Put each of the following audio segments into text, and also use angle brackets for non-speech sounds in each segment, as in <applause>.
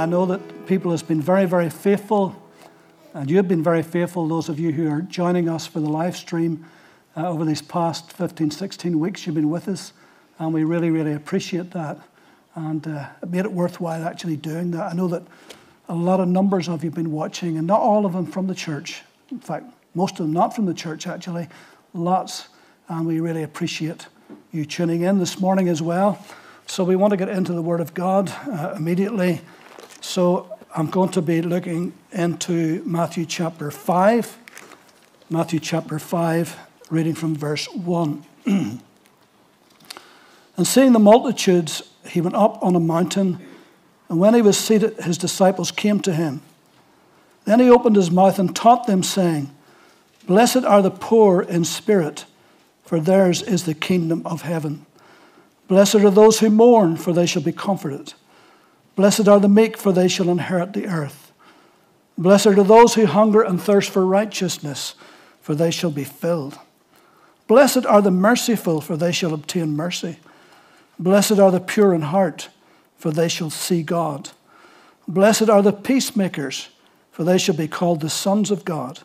I know that people have been very, very faithful, and you've been very faithful, those of you who are joining us for the live stream uh, over these past 15, 16 weeks. You've been with us, and we really, really appreciate that. And uh, it made it worthwhile actually doing that. I know that a lot of numbers of you have been watching, and not all of them from the church. In fact, most of them not from the church, actually. Lots. And we really appreciate you tuning in this morning as well. So we want to get into the Word of God uh, immediately. So I'm going to be looking into Matthew chapter 5. Matthew chapter 5, reading from verse 1. <clears throat> and seeing the multitudes, he went up on a mountain, and when he was seated, his disciples came to him. Then he opened his mouth and taught them, saying, Blessed are the poor in spirit, for theirs is the kingdom of heaven. Blessed are those who mourn, for they shall be comforted. Blessed are the meek, for they shall inherit the earth. Blessed are those who hunger and thirst for righteousness, for they shall be filled. Blessed are the merciful, for they shall obtain mercy. Blessed are the pure in heart, for they shall see God. Blessed are the peacemakers, for they shall be called the sons of God.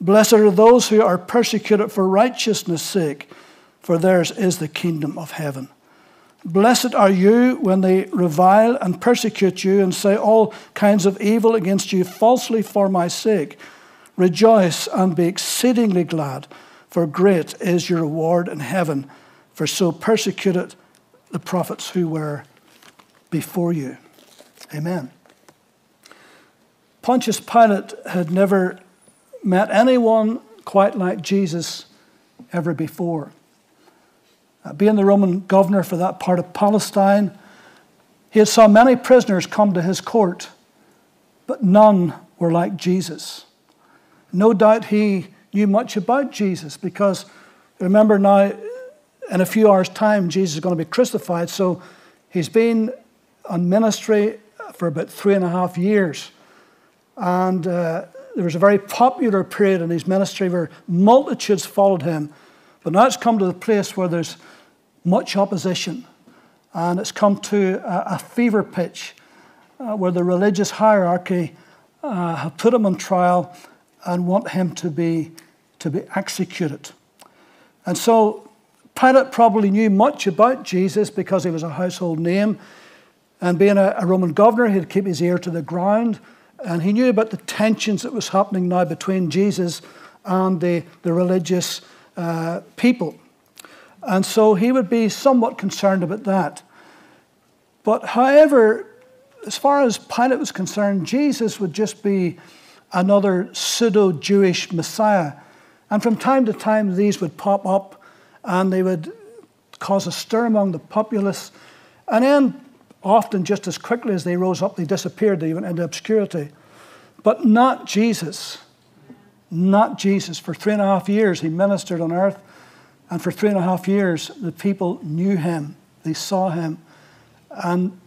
Blessed are those who are persecuted for righteousness' sake, for theirs is the kingdom of heaven. Blessed are you when they revile and persecute you and say all kinds of evil against you falsely for my sake. Rejoice and be exceedingly glad, for great is your reward in heaven, for so persecuted the prophets who were before you. Amen. Pontius Pilate had never met anyone quite like Jesus ever before. Uh, being the Roman governor for that part of Palestine, he had saw many prisoners come to his court, but none were like Jesus. No doubt he knew much about Jesus because remember now, in a few hours' time, Jesus is going to be crucified. So he's been on ministry for about three and a half years. And uh, there was a very popular period in his ministry where multitudes followed him. But now it's come to the place where there's much opposition. And it's come to a, a fever pitch uh, where the religious hierarchy uh, have put him on trial and want him to be, to be executed. And so Pilate probably knew much about Jesus because he was a household name. And being a, a Roman governor, he'd keep his ear to the ground. And he knew about the tensions that was happening now between Jesus and the, the religious uh, people. And so he would be somewhat concerned about that. But however, as far as Pilate was concerned, Jesus would just be another pseudo Jewish Messiah. And from time to time, these would pop up and they would cause a stir among the populace. And then, often just as quickly as they rose up, they disappeared, they went into obscurity. But not Jesus. Not Jesus. For three and a half years, he ministered on earth. And for three and a half years, the people knew him, they saw him. And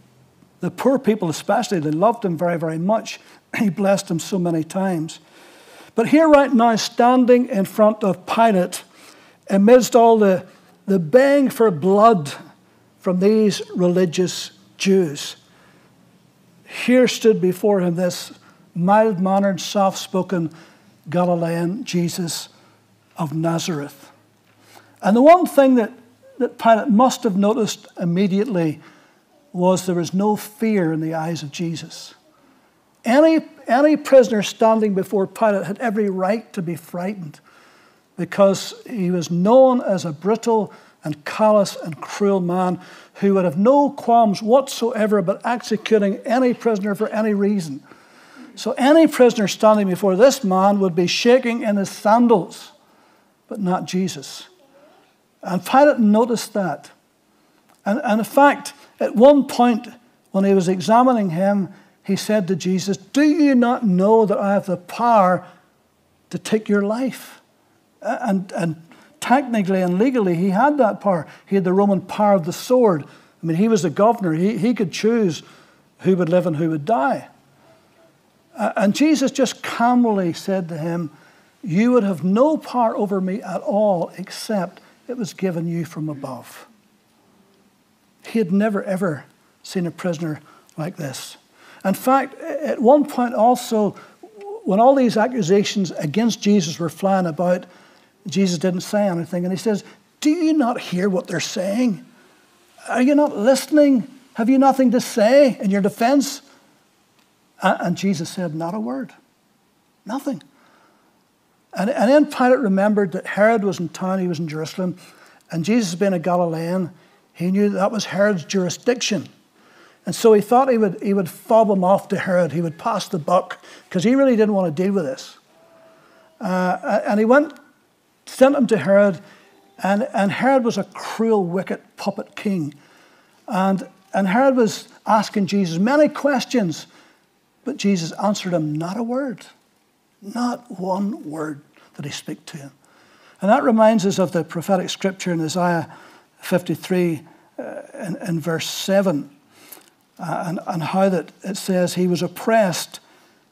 the poor people, especially, they loved him very, very much. <clears throat> He blessed them so many times. But here, right now, standing in front of Pilate, amidst all the, the baying for blood from these religious Jews, here stood before him this mild mannered, soft spoken Galilean Jesus of Nazareth. And the one thing that, that Pilate must have noticed immediately was there was no fear in the eyes of Jesus. Any, any prisoner standing before Pilate had every right to be frightened because he was known as a brutal and callous and cruel man who would have no qualms whatsoever about executing any prisoner for any reason. So any prisoner standing before this man would be shaking in his sandals, but not Jesus. And Pilate noticed that. And, and in fact, at one point, when he was examining him, he said to Jesus, Do you not know that I have the power to take your life? And, and technically and legally, he had that power. He had the Roman power of the sword. I mean, he was the governor, he, he could choose who would live and who would die. Uh, and Jesus just calmly said to him, You would have no power over me at all except it was given you from above. He had never, ever seen a prisoner like this. In fact, at one point also, when all these accusations against Jesus were flying about, Jesus didn't say anything. And he says, Do you not hear what they're saying? Are you not listening? Have you nothing to say in your defense? And Jesus said, Not a word. Nothing. And, and then Pilate remembered that Herod was in town, he was in Jerusalem, and Jesus being a Galilean, he knew that, that was Herod's jurisdiction. And so he thought he would, he would fob him off to Herod, he would pass the buck, because he really didn't want to deal with this. Uh, and he went, sent him to Herod, and, and Herod was a cruel, wicked puppet king. And, and Herod was asking Jesus many questions, but Jesus answered him not a word. Not one word did he speak to him. And that reminds us of the prophetic scripture in Isaiah 53 uh, in, in, verse 7, uh, and, and how that it says, He was oppressed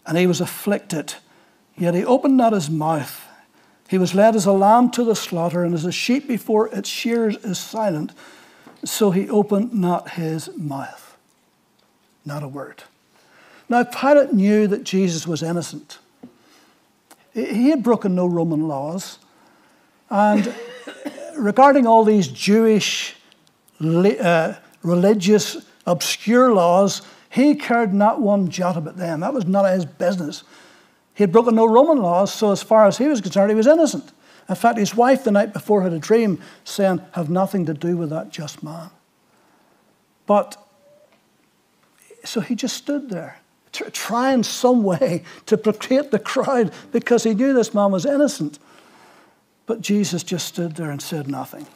and he was afflicted, yet he opened not his mouth. He was led as a lamb to the slaughter, and as a sheep before its shears is silent, so he opened not his mouth. Not a word. Now, Pilate knew that Jesus was innocent. He had broken no Roman laws. And <coughs> regarding all these Jewish, uh, religious, obscure laws, he cared not one jot about them. That was none of his business. He had broken no Roman laws, so as far as he was concerned, he was innocent. In fact, his wife the night before had a dream saying, Have nothing to do with that just man. But so he just stood there trying some way to placate the crowd because he knew this man was innocent. But Jesus just stood there and said nothing.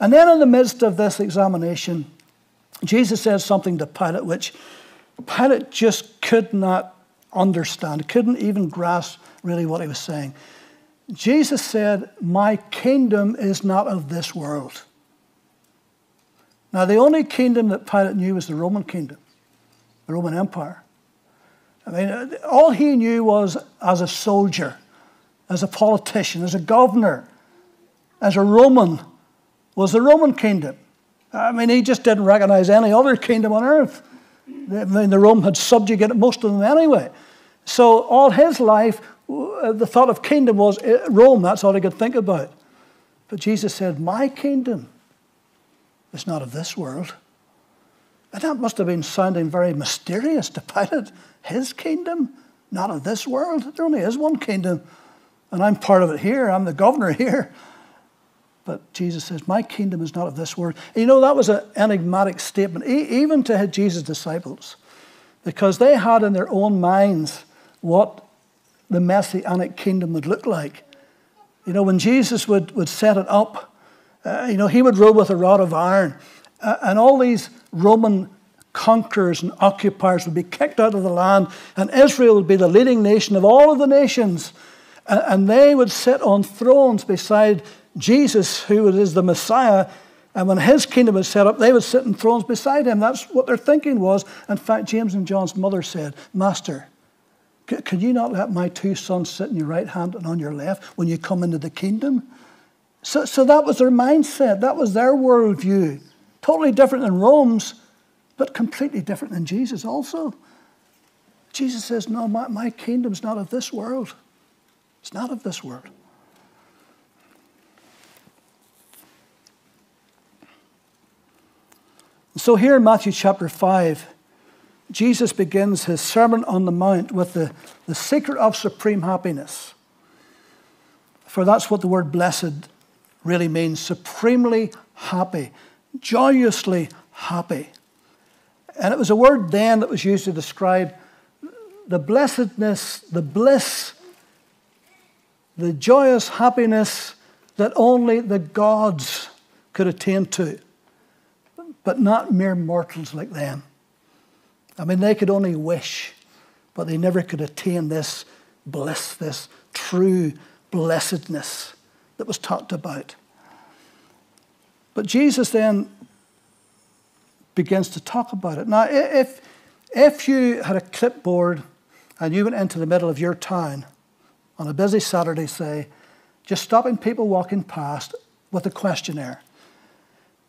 And then, in the midst of this examination, Jesus said something to Pilate which Pilate just could not understand, couldn't even grasp really what he was saying. Jesus said, My kingdom is not of this world. Now, the only kingdom that Pilate knew was the Roman kingdom, the Roman Empire. I mean, all he knew was as a soldier, as a politician, as a governor, as a Roman, was the Roman kingdom. I mean, he just didn't recognize any other kingdom on earth. I mean, the Rome had subjugated most of them anyway. So all his life, the thought of kingdom was eh, Rome. That's all he could think about. But Jesus said, My kingdom is not of this world. And that must have been sounding very mysterious to <laughs> Pilate. His kingdom, not of this world. There only is one kingdom, and I'm part of it here. I'm the governor <laughs> here. But Jesus says, My kingdom is not of this world. And you know, that was an enigmatic statement, even to Jesus' disciples, because they had in their own minds what the messianic kingdom would look like. You know, when Jesus would, would set it up, uh, you know, he would rule with a rod of iron. Uh, and all these Roman conquerors and occupiers would be kicked out of the land, and Israel would be the leading nation of all of the nations. And, they would sit on thrones beside Jesus, who is the Messiah. And when his kingdom was set up, they would sit in thrones beside him. That's what their thinking was. In fact, James and John's mother said, Master, can you not let my two sons sit in your right hand and on your left when you come into the kingdom? So, so that was their mindset. That was their worldview. Totally different than Rome's, but completely different than Jesus also. Jesus says, No, my, my kingdom's not of this world. It's not of this world. So here in Matthew chapter 5, Jesus begins his Sermon on the Mount with the, the secret of supreme happiness. For that's what the word blessed really means supremely happy joyously happy. And it was a word then that was used to describe the blessedness, the bliss, the joyous happiness that only the gods could attain to, but not mere mortals like them. I mean, they could only wish, but they never could attain this bliss, this true blessedness that was talked about. But Jesus then begins to talk about it. Now, if, if you had a clipboard and you went into the middle of your town on a busy Saturday, say, just stopping people walking past with a questionnaire,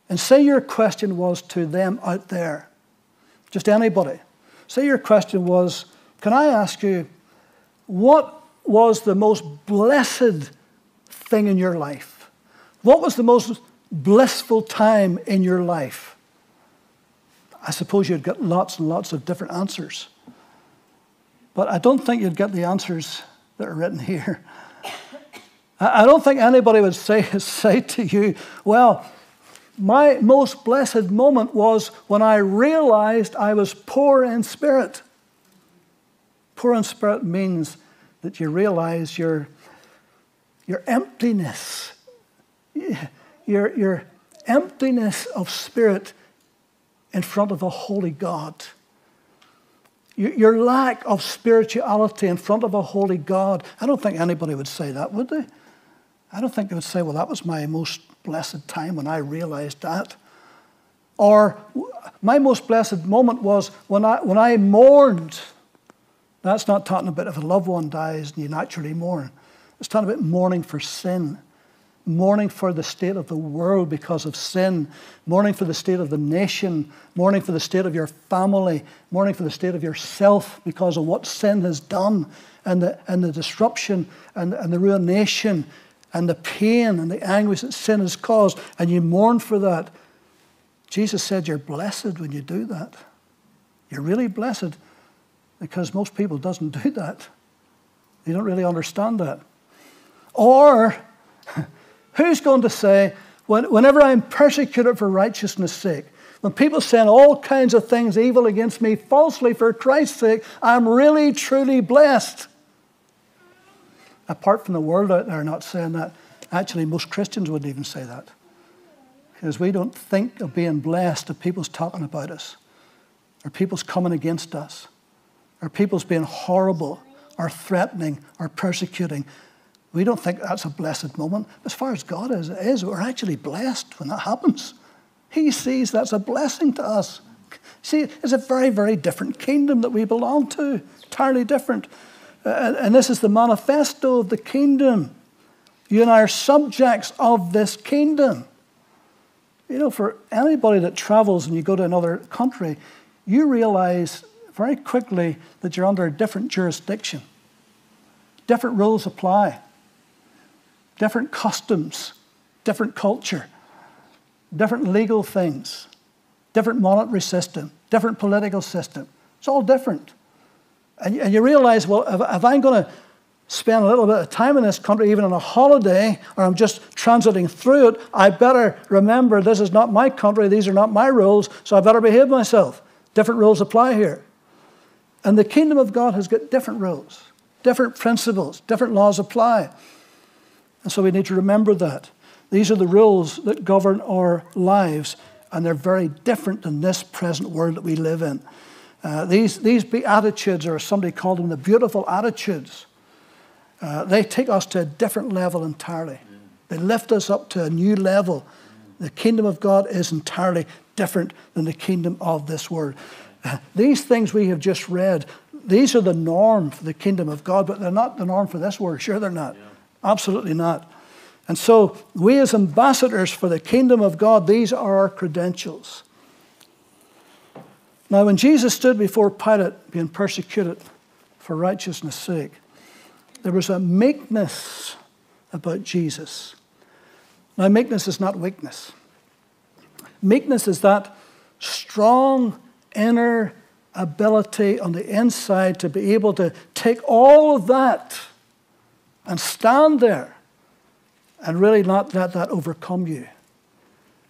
and say your question was to them out there, just anybody. say your question was, can I ask you, what was the most blessed thing in your life? What was the most blissful time in your life? I suppose you'd get lots and lots of different answers. But I don't think you'd get the answers that are written here. I don't think anybody would say, <laughs> say to you, well, my most blessed moment was when I realized I was poor in spirit. Poor in spirit means that you realize your, your emptiness, <laughs> your, your emptiness of spirit in front of a holy God. Your lack of spirituality in front of a holy God. I don't think anybody would say that, would they? I don't think they would say, well, that was my most blessed time when I realized that. Or my most blessed moment was when I, when I mourned. That's not talking about if a loved one dies and you naturally mourn. It's talking about mourning for sin, mourning for the state of the world because of sin, mourning for the state of the nation, mourning for the state of your family, mourning for the state of yourself because of what sin has done and the, and the disruption and, and the ruination and the pain and the anguish that sin has caused, and you mourn for that. Jesus said, You're blessed when you do that. You're really blessed because most people doesn't <laughs> do that. They don't really understand that. Or, who's going to say, whenever I'm persecuted for righteousness' sake, when people saying all kinds of things evil against me falsely for Christ's sake, I'm really, truly blessed apart from the world out there not saying that, actually, most Christians wouldn't even say that. Because we don't think of being blessed if people's talking about us, or people's coming against us, or people's being horrible, or threatening, or persecuting. We don't think that's a blessed moment. As far as God is, is we're actually blessed when that happens. He sees that's a blessing to us. See, it's a very, very different kingdom that we belong to, entirely different. Uh, and this is the manifesto of the kingdom. You and I are subjects of this kingdom. You know, for anybody that travels and you go to another country, you realize very quickly that you're under a different jurisdiction. Different rules apply, different customs, different culture, different legal things, different monetary system, different political system. It's all different. And, and you realize, well, if, if I'm going to spend a little bit of time in this country, even on a holiday, or I'm just transiting through it, I better remember this is not my country, these are not my rules, so I better behave myself. Different rules apply here. And the kingdom of God has got different rules, different principles, different laws apply. And so we need to remember that. These are the rules that govern our lives, and they're very different than this present world that we live in. Uh, these, these beatitudes, or somebody called them the beautiful attitudes, uh, they take us to a different level entirely. They lift us up to a new level. The kingdom of God is entirely different than the kingdom of this world. Uh, these things we have just read, these are the norm for the kingdom of God, but they're not the norm for this world. Sure, they're not. Yeah. Absolutely not. And so, we as ambassadors for the kingdom of God, these are our credentials. Now, when Jesus stood before Pilate being persecuted for righteousness' sake, there was a meekness about Jesus. Now, meekness is not weakness. Meekness is that strong inner ability on the inside to be able to take all of that and stand there and really not let that overcome you.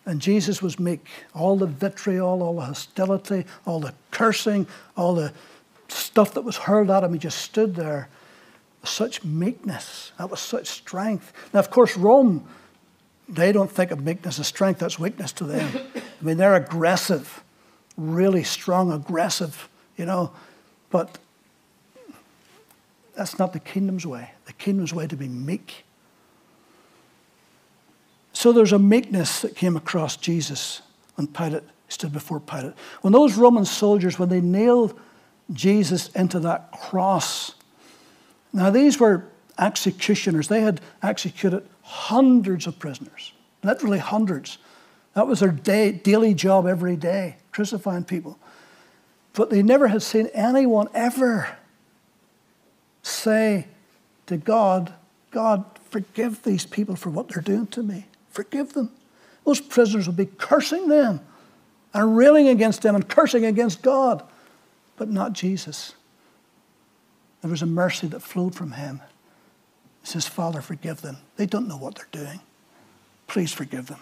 And Jesus was meek. All the vitriol, all the hostility, all the cursing, all the stuff that was hurled at him, he just stood there with such meekness. That was such strength. Now, of course, Rome, they don't think of meekness as strength, that's weakness to them. I mean, they're aggressive, really strong, aggressive, you know. But that's not the kingdom's way. The kingdom's way to be meek so there's a meekness that came across Jesus when Pilate stood before Pilate. When those Roman soldiers, when they nailed Jesus into that cross, now these were executioners. They had executed hundreds of prisoners, literally hundreds. That was their day, daily job every day, crucifying people. But they never had seen anyone ever say to God, God, forgive these people for what they're doing to me. Forgive them. Those prisoners would be cursing them and railing against them and cursing against God, but not Jesus. There was a mercy that flowed from him. He says, Father, forgive them. They don't know what they're doing. Please forgive them.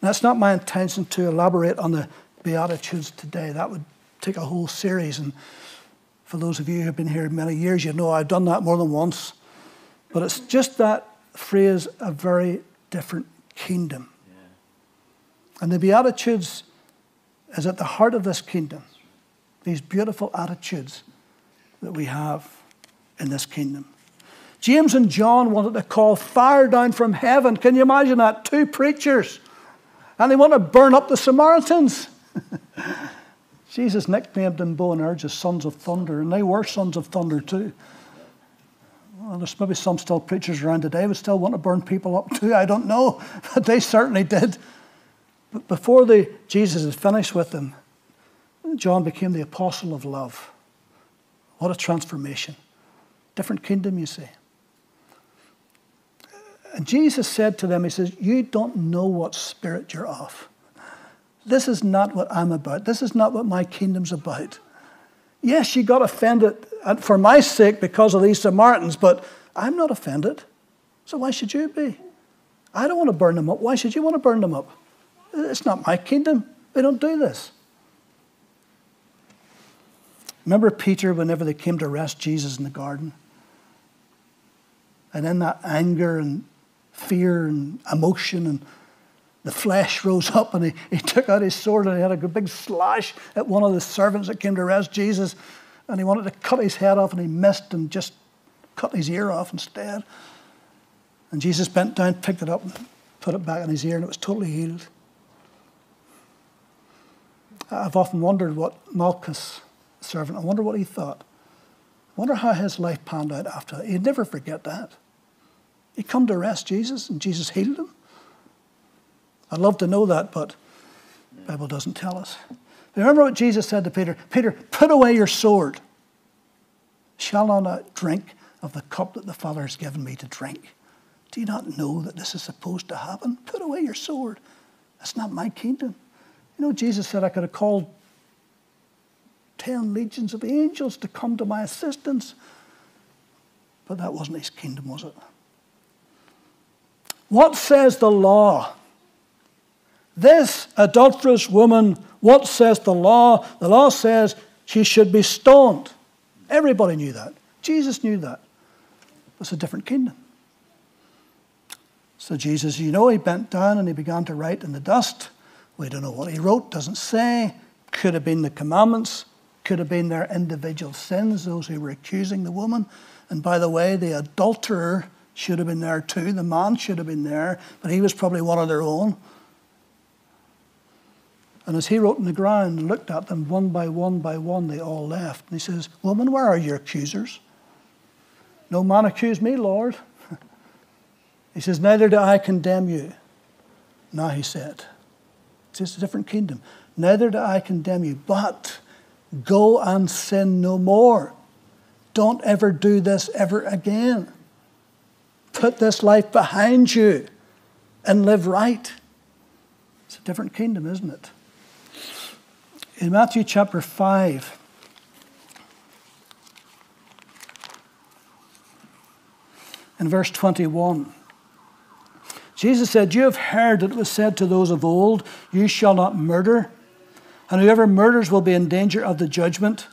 That's not my intention to elaborate on the Beatitudes today. That would take a whole series. And for those of you who have been here many years, you know I've done that more than once. But it's just that phrase, a very different kingdom. Yeah. And the Beatitudes is at the heart of this kingdom. These beautiful attitudes that we have in this kingdom. James and John wanted to call fire down from heaven. Can you imagine that? Two preachers. And they want to burn up the Samaritans. <laughs> Jesus nicknamed them Boanerges sons of thunder, and they were sons of thunder too. Well, there's maybe some still preachers around today who still want to burn people up too. I don't know, <laughs> but they certainly did. But before Jesus had finished with them, John became the apostle of love. What a transformation. Different kingdom, you see. And Jesus said to them, He says, You don't know what spirit you're of. This is not what I'm about. This is not what my kingdom's about. Yes, you got offended for my sake because of these Samaritans, but I'm not offended. So why should you be? I don't want to burn them up. Why should you want to burn them up? It's not my kingdom. They don't do this. Remember Peter whenever they came to arrest Jesus in the garden? And then that anger and fear and emotion and the flesh rose up and he, he took out his sword and he had a big slash at one of the servants that came to arrest Jesus and he wanted to cut his head off and he missed and just cut his ear off instead. And Jesus bent down, picked it up, and put it back in his ear, and it was totally healed. I've often wondered what Malchus, servant, I wonder what he thought. I wonder how his life panned out after that. He'd never forget that. He'd come to arrest Jesus, and Jesus healed him. I'd love to know that, but the Bible doesn't tell us. Remember what Jesus said to Peter Peter, put away your sword. Shall I not drink of the cup that the Father has given me to drink? Do you not know that this is supposed to happen? Put away your sword. That's not my kingdom. You know, Jesus said I could have called 10 legions of angels to come to my assistance. But that wasn't his kingdom, was it? What says the law? This adulterous woman, what says the law? The law says she should be stoned. Everybody knew that. Jesus knew that. It's a different kingdom. So Jesus, you know, he bent down and he began to write in the dust. We don't know what he wrote, doesn't say. Could have been the commandments, could have been their individual sins, those who were accusing the woman. And by the way, the adulterer should have been there too. The man should have been there, but he was probably one of their own. And as he wrote in the ground and looked at them one by one by one, they all left. And he says, Woman, where are your accusers? No man accused me, Lord. <laughs> he says, Neither do I condemn you. Now he said, It's a different kingdom. Neither do I condemn you, but go and sin no more. Don't ever do this ever again. Put this life behind you and live right. It's a different kingdom, isn't it? In Matthew chapter 5, in verse 21, Jesus said, You have heard that it was said to those of old, You shall not murder, and whoever murders will be in danger of the judgment.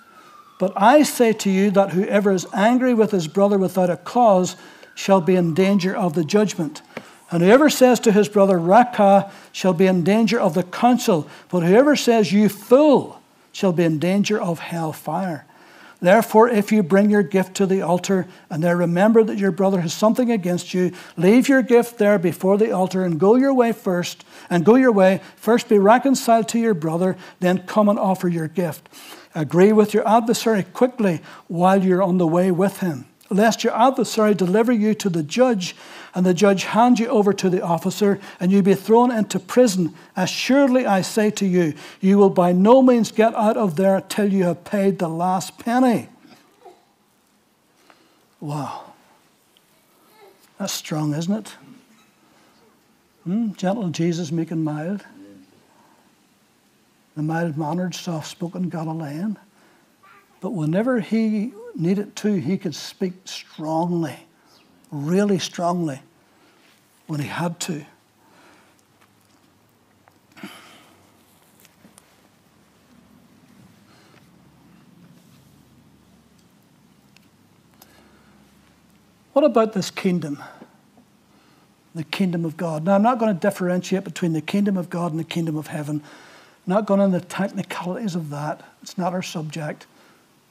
But I say to you that whoever is angry with his brother without a cause shall be in danger of the judgment. And whoever says to his brother, Raca, shall be in danger of the council. But whoever says, You fool, shall be in danger of hell fire. Therefore, if you bring your gift to the altar and there remember that your brother has something against you, leave your gift there before the altar and go your way first, and go your way. First be reconciled to your brother, then come and offer your gift. Agree with your adversary quickly while you're on the way with him lest your adversary deliver you to the judge, and the judge hand you over to the officer, and you be thrown into prison, assuredly I say to you, you will by no means get out of there till you have paid the last penny. Wow. That's strong, isn't it? Hmm? Gentle Jesus, meek and mild. The mild mannered, soft spoken Galilean. But whenever he needed to, he could speak strongly, really strongly, when he had to. What about this kingdom? The kingdom of God. Now, I'm not going to differentiate between the kingdom of God and the kingdom of heaven. I'm not going into the technicalities of that. It's not our subject.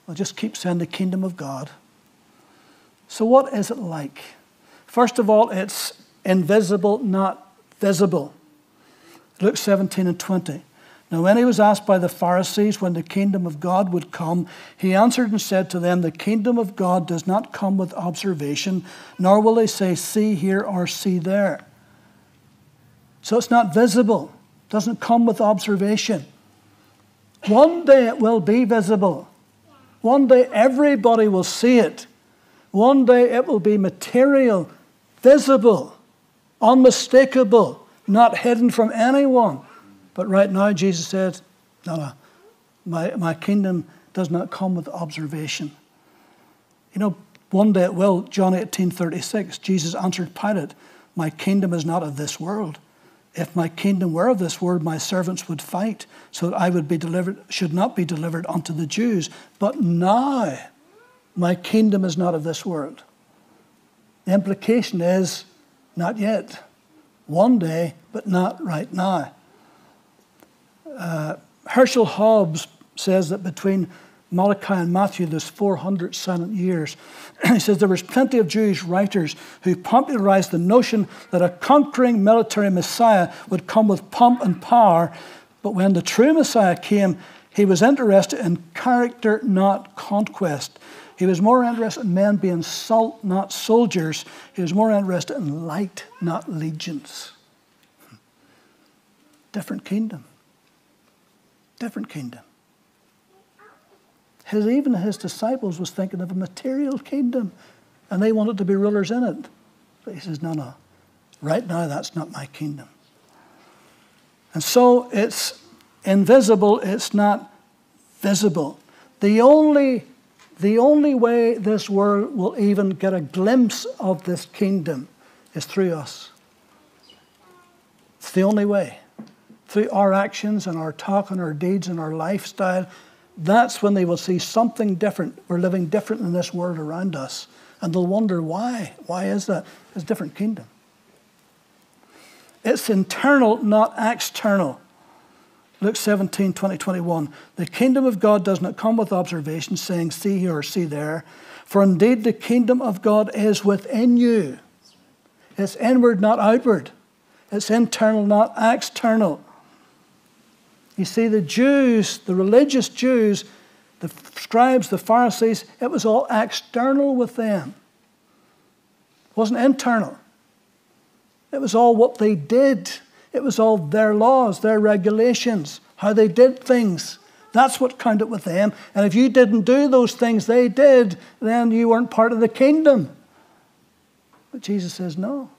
I'll just keep saying the kingdom of God. So, what is it like? First of all, it's invisible, not visible. Luke 17 and 20. Now, when he was asked by the Pharisees when the kingdom of God would come, he answered and said to them, The kingdom of God does not come with observation, nor will they say, See here or see there. So it's not visible, it doesn't come with observation. One day it will be visible. One day everybody will see it. One day it will be material, visible, unmistakable, not hidden from anyone. But right now, Jesus said, No, no, my, my kingdom does not come with observation. You know, one day it will. John 18 36, Jesus answered Pilate, My kingdom is not of this world. If my kingdom were of this world, my servants would fight, so that I would be delivered, should not be delivered unto the Jews. But now my kingdom is not of this world. The implication is not yet. One day, but not right now. Uh, Herschel Hobbs says that between Malachi and Matthew, there's 400 silent years. <clears throat> he says there was plenty of Jewish writers who popularized the notion that a conquering military Messiah would come with pomp and power, but when the true Messiah came, he was interested in character, not conquest. He was more interested in men being salt, not soldiers. He was more interested in light, not legions. Different kingdom. Different kingdom. His, even his disciples was thinking of a material kingdom, and they wanted to be rulers in it. But he says, no, no. Right now, that's not my kingdom. And so it's invisible, it's not visible. The only, the only way this world will even get a glimpse of this kingdom is through us. It's the only way. Through our actions and our talk and our deeds and our lifestyle that's when they will see something different. We're living different in this world around us. And they'll wonder why. Why is that? It's a different kingdom. It's internal, not external. Luke 17, 20, 21. The kingdom of God does not come with observation, saying, See here or see there. For indeed the kingdom of God is within you. It's inward, not outward. It's internal, not external. You see, the Jews, the religious Jews, the scribes, the Pharisees, it was all external with them. It wasn't internal. It was all what they did. It was all their laws, their regulations, how they did things. That's what counted with them. And if you didn't do those things they did, then you weren't part of the kingdom. But Jesus says, no.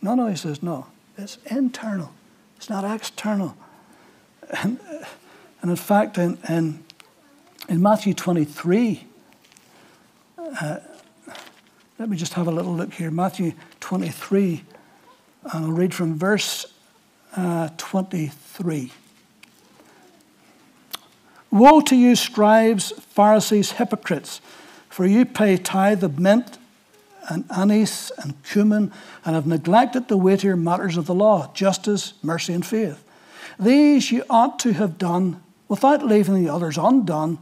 No, no, he says, no. It's internal, it's not external. And, and in fact, in, in, in Matthew 23, uh, let me just have a little look here. Matthew 23, and I'll read from verse uh, 23. Woe to you, scribes, Pharisees, hypocrites, for you pay tithe of mint and anise and cumin and have neglected the weightier matters of the law justice, mercy, and faith. These you ought to have done without leaving the others undone,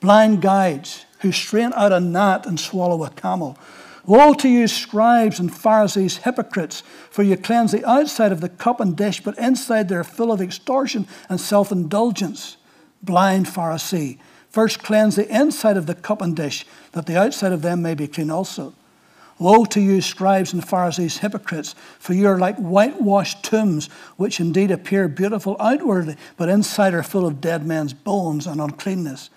blind guides who strain out a gnat and swallow a camel. Woe to you, scribes and Pharisees, hypocrites, for you cleanse the outside of the cup and dish, but inside they're full of extortion and self indulgence. Blind Pharisee, first cleanse the inside of the cup and dish, that the outside of them may be clean also. Woe to you, scribes and Pharisees, hypocrites, for you are like whitewashed tombs, which indeed appear beautiful outwardly, but inside are full of dead men's bones and uncleanness.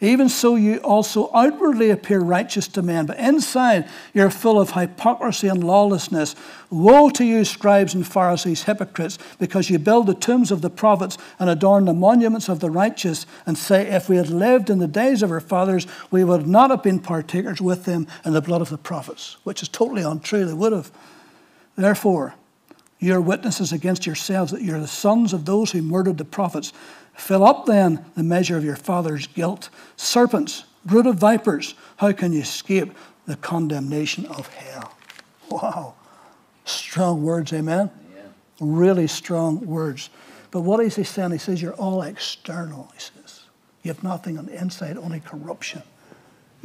Even so, you also outwardly appear righteous to men, but inside you're full of hypocrisy and lawlessness. Woe to you, scribes and Pharisees, hypocrites, because you build the tombs of the prophets and adorn the monuments of the righteous, and say, If we had lived in the days of our fathers, we would not have been partakers with them in the blood of the prophets, which is totally untrue. They would have. Therefore, you are witnesses against yourselves that you're the sons of those who murdered the prophets. Fill up then the measure of your father's guilt. Serpents, brood of vipers, how can you escape the condemnation of hell? Wow. Strong words, amen? Yeah. Really strong words. But what is he saying? He says, You're all external, he says. You have nothing on the inside, only corruption.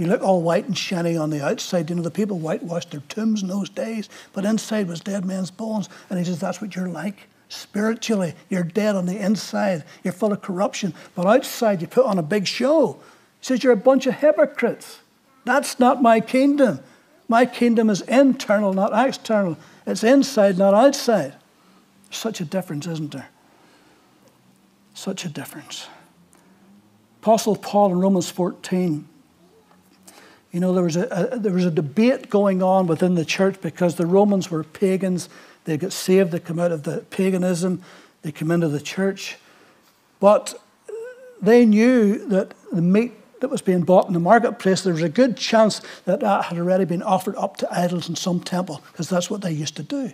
You look all white and shiny on the outside. You know, the people whitewashed their tombs in those days, but inside was dead men's bones. And he says, That's what you're like. Spiritually, you're dead on the inside. You're full of corruption. But outside, you put on a big show. He says, You're a bunch of hypocrites. That's not my kingdom. My kingdom is internal, not external. It's inside, not outside. Such a difference, isn't there? Such a difference. Apostle Paul in Romans 14, you know, there was a, a, there was a debate going on within the church because the Romans were pagans they got saved, they come out of the paganism, they come into the church. But they knew that the meat that was being bought in the marketplace, there was a good chance that that had already been offered up to idols in some temple, because that's what they used to do.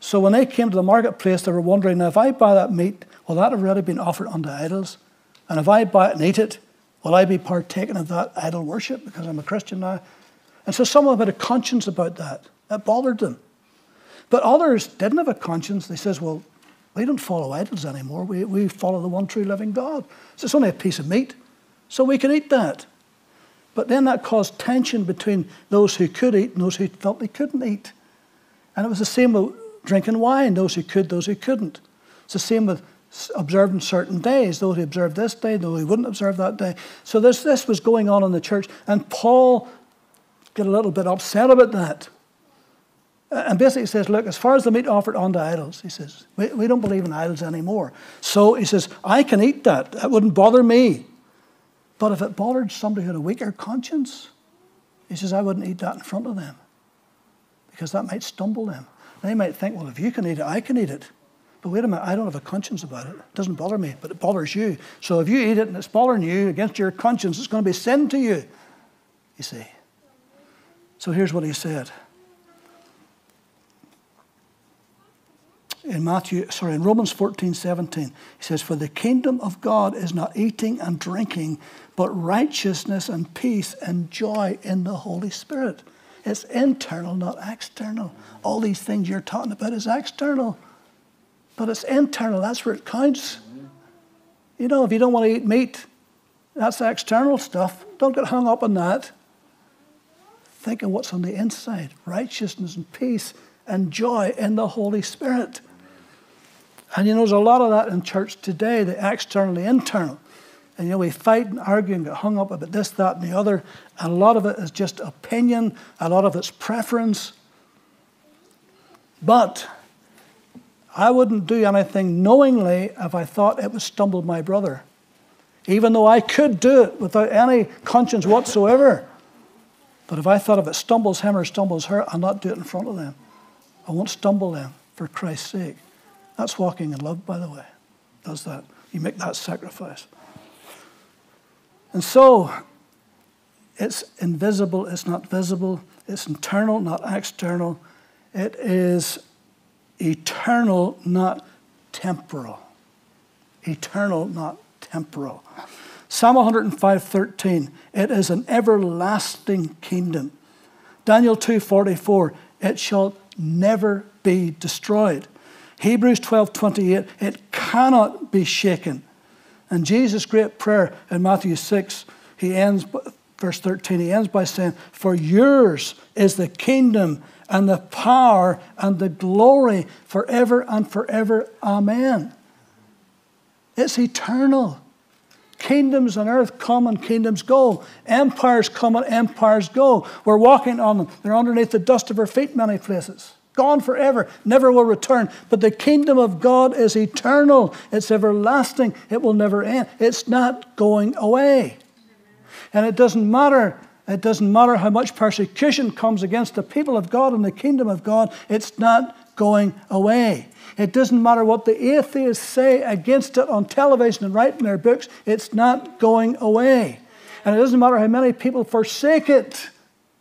So when they came to the marketplace, they were wondering, now if I buy that meat, will that have already been offered unto idols? And if I buy it and eat it, will I be partaking of that idol worship because I'm a Christian now? And so some of them had a conscience about that. That bothered them. But others didn't have a conscience. They says, well, we don't follow idols anymore. We, we follow the one true living God. So it's only a piece of meat, so we can eat that. But then that caused tension between those who could eat and those who felt they couldn't eat. And it was the same with drinking wine, those who could, those who couldn't. It's the same with observing certain days, Though he observed this day, though he wouldn't observe that day. So this, this was going on in the church, and Paul got a little bit upset about that. And basically says, look, as far as the meat offered unto idols, he says, we, we don't believe in idols anymore. So he says, I can eat that. That wouldn't bother me. But if it bothered somebody who had a weaker conscience, he says, I wouldn't eat that in front of them because that might stumble them. They might think, well, if you can eat it, I can eat it. But wait a minute, I don't have a conscience about it. It doesn't bother me, but it bothers you. So if you eat it and it's bothering you against your conscience, it's going to be sin to you. You see. So here's what he said. in Matthew, sorry, in Romans 14, 17, he says, For the kingdom of God is not eating and drinking, but righteousness and peace and joy in the Holy Spirit. It's internal, not external. All these things you're talking about is external, but it's internal. That's where it counts. You know, if you don't want to eat meat, that's the external stuff. Don't get hung up on that. Think of what's on the inside righteousness and peace and joy in the Holy Spirit. And you know, there's a lot of that in church today, the external, the internal. And you know, we fight and argue and get hung up about this, that, and the other. And a lot of it is just opinion, a lot of it's preference. But I wouldn't do anything knowingly if I thought it would stumble my brother, even though I could do it without any conscience whatsoever. But if I thought if it stumbles him or stumbles her, I'll not do it in front of them. I won't stumble them for Christ's sake. That's walking in love, by the way. Does that. You make that sacrifice. And so, it's invisible, it's not visible, it's internal, not external. It is eternal, not temporal. Eternal, not temporal. Psalm 105:13, it is an everlasting kingdom. Daniel 2:44, it shall never be destroyed. Hebrews 12:28, it cannot be shaken. And Jesus' great prayer in Matthew 6, he ends, verse 13, he ends by saying, For yours is the kingdom and the power and the glory forever and forever. Amen. It's eternal. Kingdoms on earth come and kingdoms go. Empires come and empires go. We're walking on them. They're underneath the dust of our feet many places. Gone forever, never will return. But the kingdom of God is eternal, it's everlasting, it will never end. It's not going away. And it doesn't matter. It doesn't matter how much persecution comes against the people of God and the kingdom of God, it's not going away. It doesn't matter what the atheists say against it on television and write in their books, it's not going away. And it doesn't matter how many people forsake it,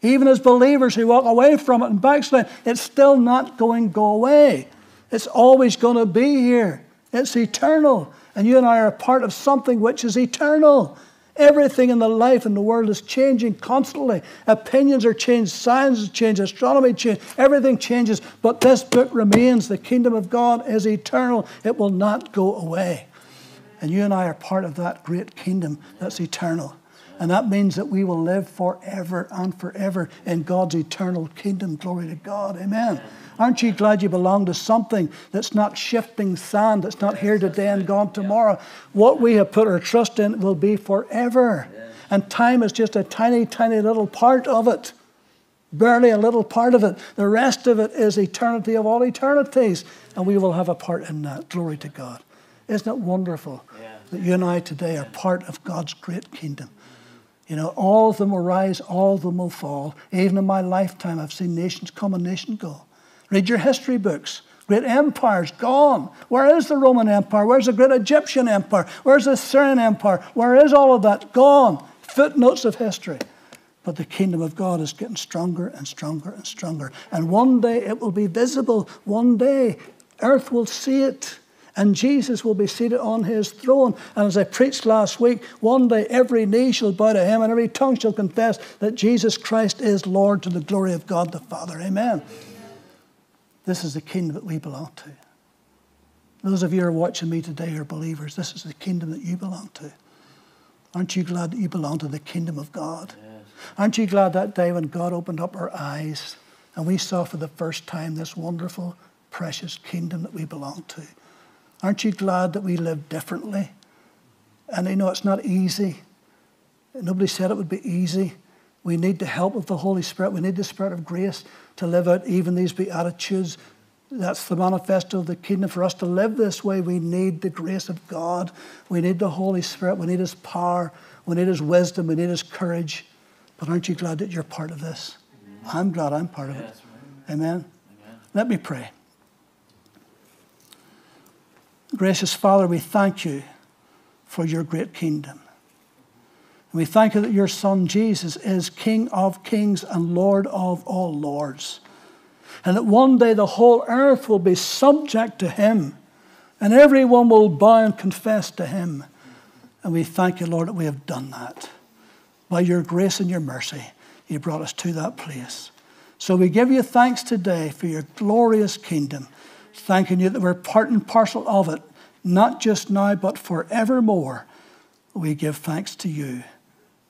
even as believers who walk away from it and backslide, it's still not going to go away. It's always going to be here. It's eternal. And you and I are a part of something which is eternal. Everything in the life in the world is changing constantly. Opinions are changed, science has changed, astronomy changed, everything changes. But this book remains. The kingdom of God is eternal, it will not go away. And you and I are part of that great kingdom that's eternal. And that means that we will live forever and forever in God's eternal kingdom. Glory to God. Amen. Aren't you glad you belong to something that's not shifting sand, that's not here today and gone tomorrow? What we have put our trust in will be forever. And time is just a tiny, tiny little part of it. Barely a little part of it. The rest of it is eternity of all eternities. And we will have a part in that. Glory to God. Isn't it wonderful that you and I today are part of God's great kingdom? You know, all of them will rise, all of them will fall. Even in my lifetime, I've seen nations come and nations go. Read your history books. Great empires gone. Where is the Roman Empire? Where's the great Egyptian Empire? Where's the Syrian Empire? Where is all of that? Gone. Footnotes of history. But the kingdom of God is getting stronger and stronger and stronger. And one day it will be visible. One day earth will see it. And Jesus will be seated on his throne. And as I preached last week, one day every knee shall bow to him and every tongue shall confess that Jesus Christ is Lord to the glory of God the Father. Amen. This is the kingdom that we belong to. Those of you who are watching me today are believers. This is the kingdom that you belong to. Aren't you glad that you belong to the kingdom of God? Yes. Aren't you glad that day when God opened up our eyes and we saw for the first time this wonderful, precious kingdom that we belong to? Aren't you glad that we live differently? And you know, it's not easy. Nobody said it would be easy. We need the help of the Holy Spirit. We need the Spirit of grace to live out even these beatitudes. That's the manifesto of the kingdom. For us to live this way, we need the grace of God. We need the Holy Spirit. We need His power. We need His wisdom. We need His courage. But aren't you glad that you're part of this? Amen. I'm glad I'm part of it. Amen. Amen. Let me pray. Gracious Father, we thank you for your great kingdom. And we thank you that your Son Jesus is King of kings and Lord of all lords. And that one day the whole earth will be subject to him, and everyone will bow and confess to him. And we thank you, Lord, that we have done that. By your grace and your mercy, you brought us to that place. So we give you thanks today for your glorious kingdom, thanking you that we're part and parcel of it, not just now, but forevermore. We give thanks to you.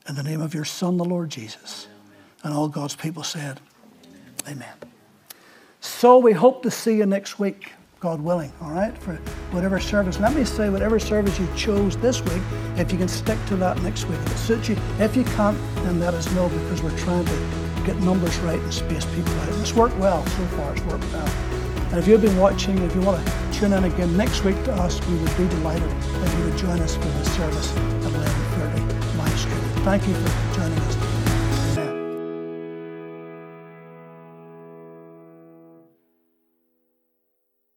In the name of your Son, the Lord Jesus. And all God's people said, Amen. So we hope to see you next week, God willing, all right, for whatever service. Let me say, whatever service you chose this week, if you can stick to that next week, if it suits you. If you can't, then let us know because we're trying to get numbers right and space people out. It's worked well so far, it's worked well. And if you've been watching, if you want to tune in again next week to us, we would be delighted if you would join us for the service at 11.30 Thank you for joining us.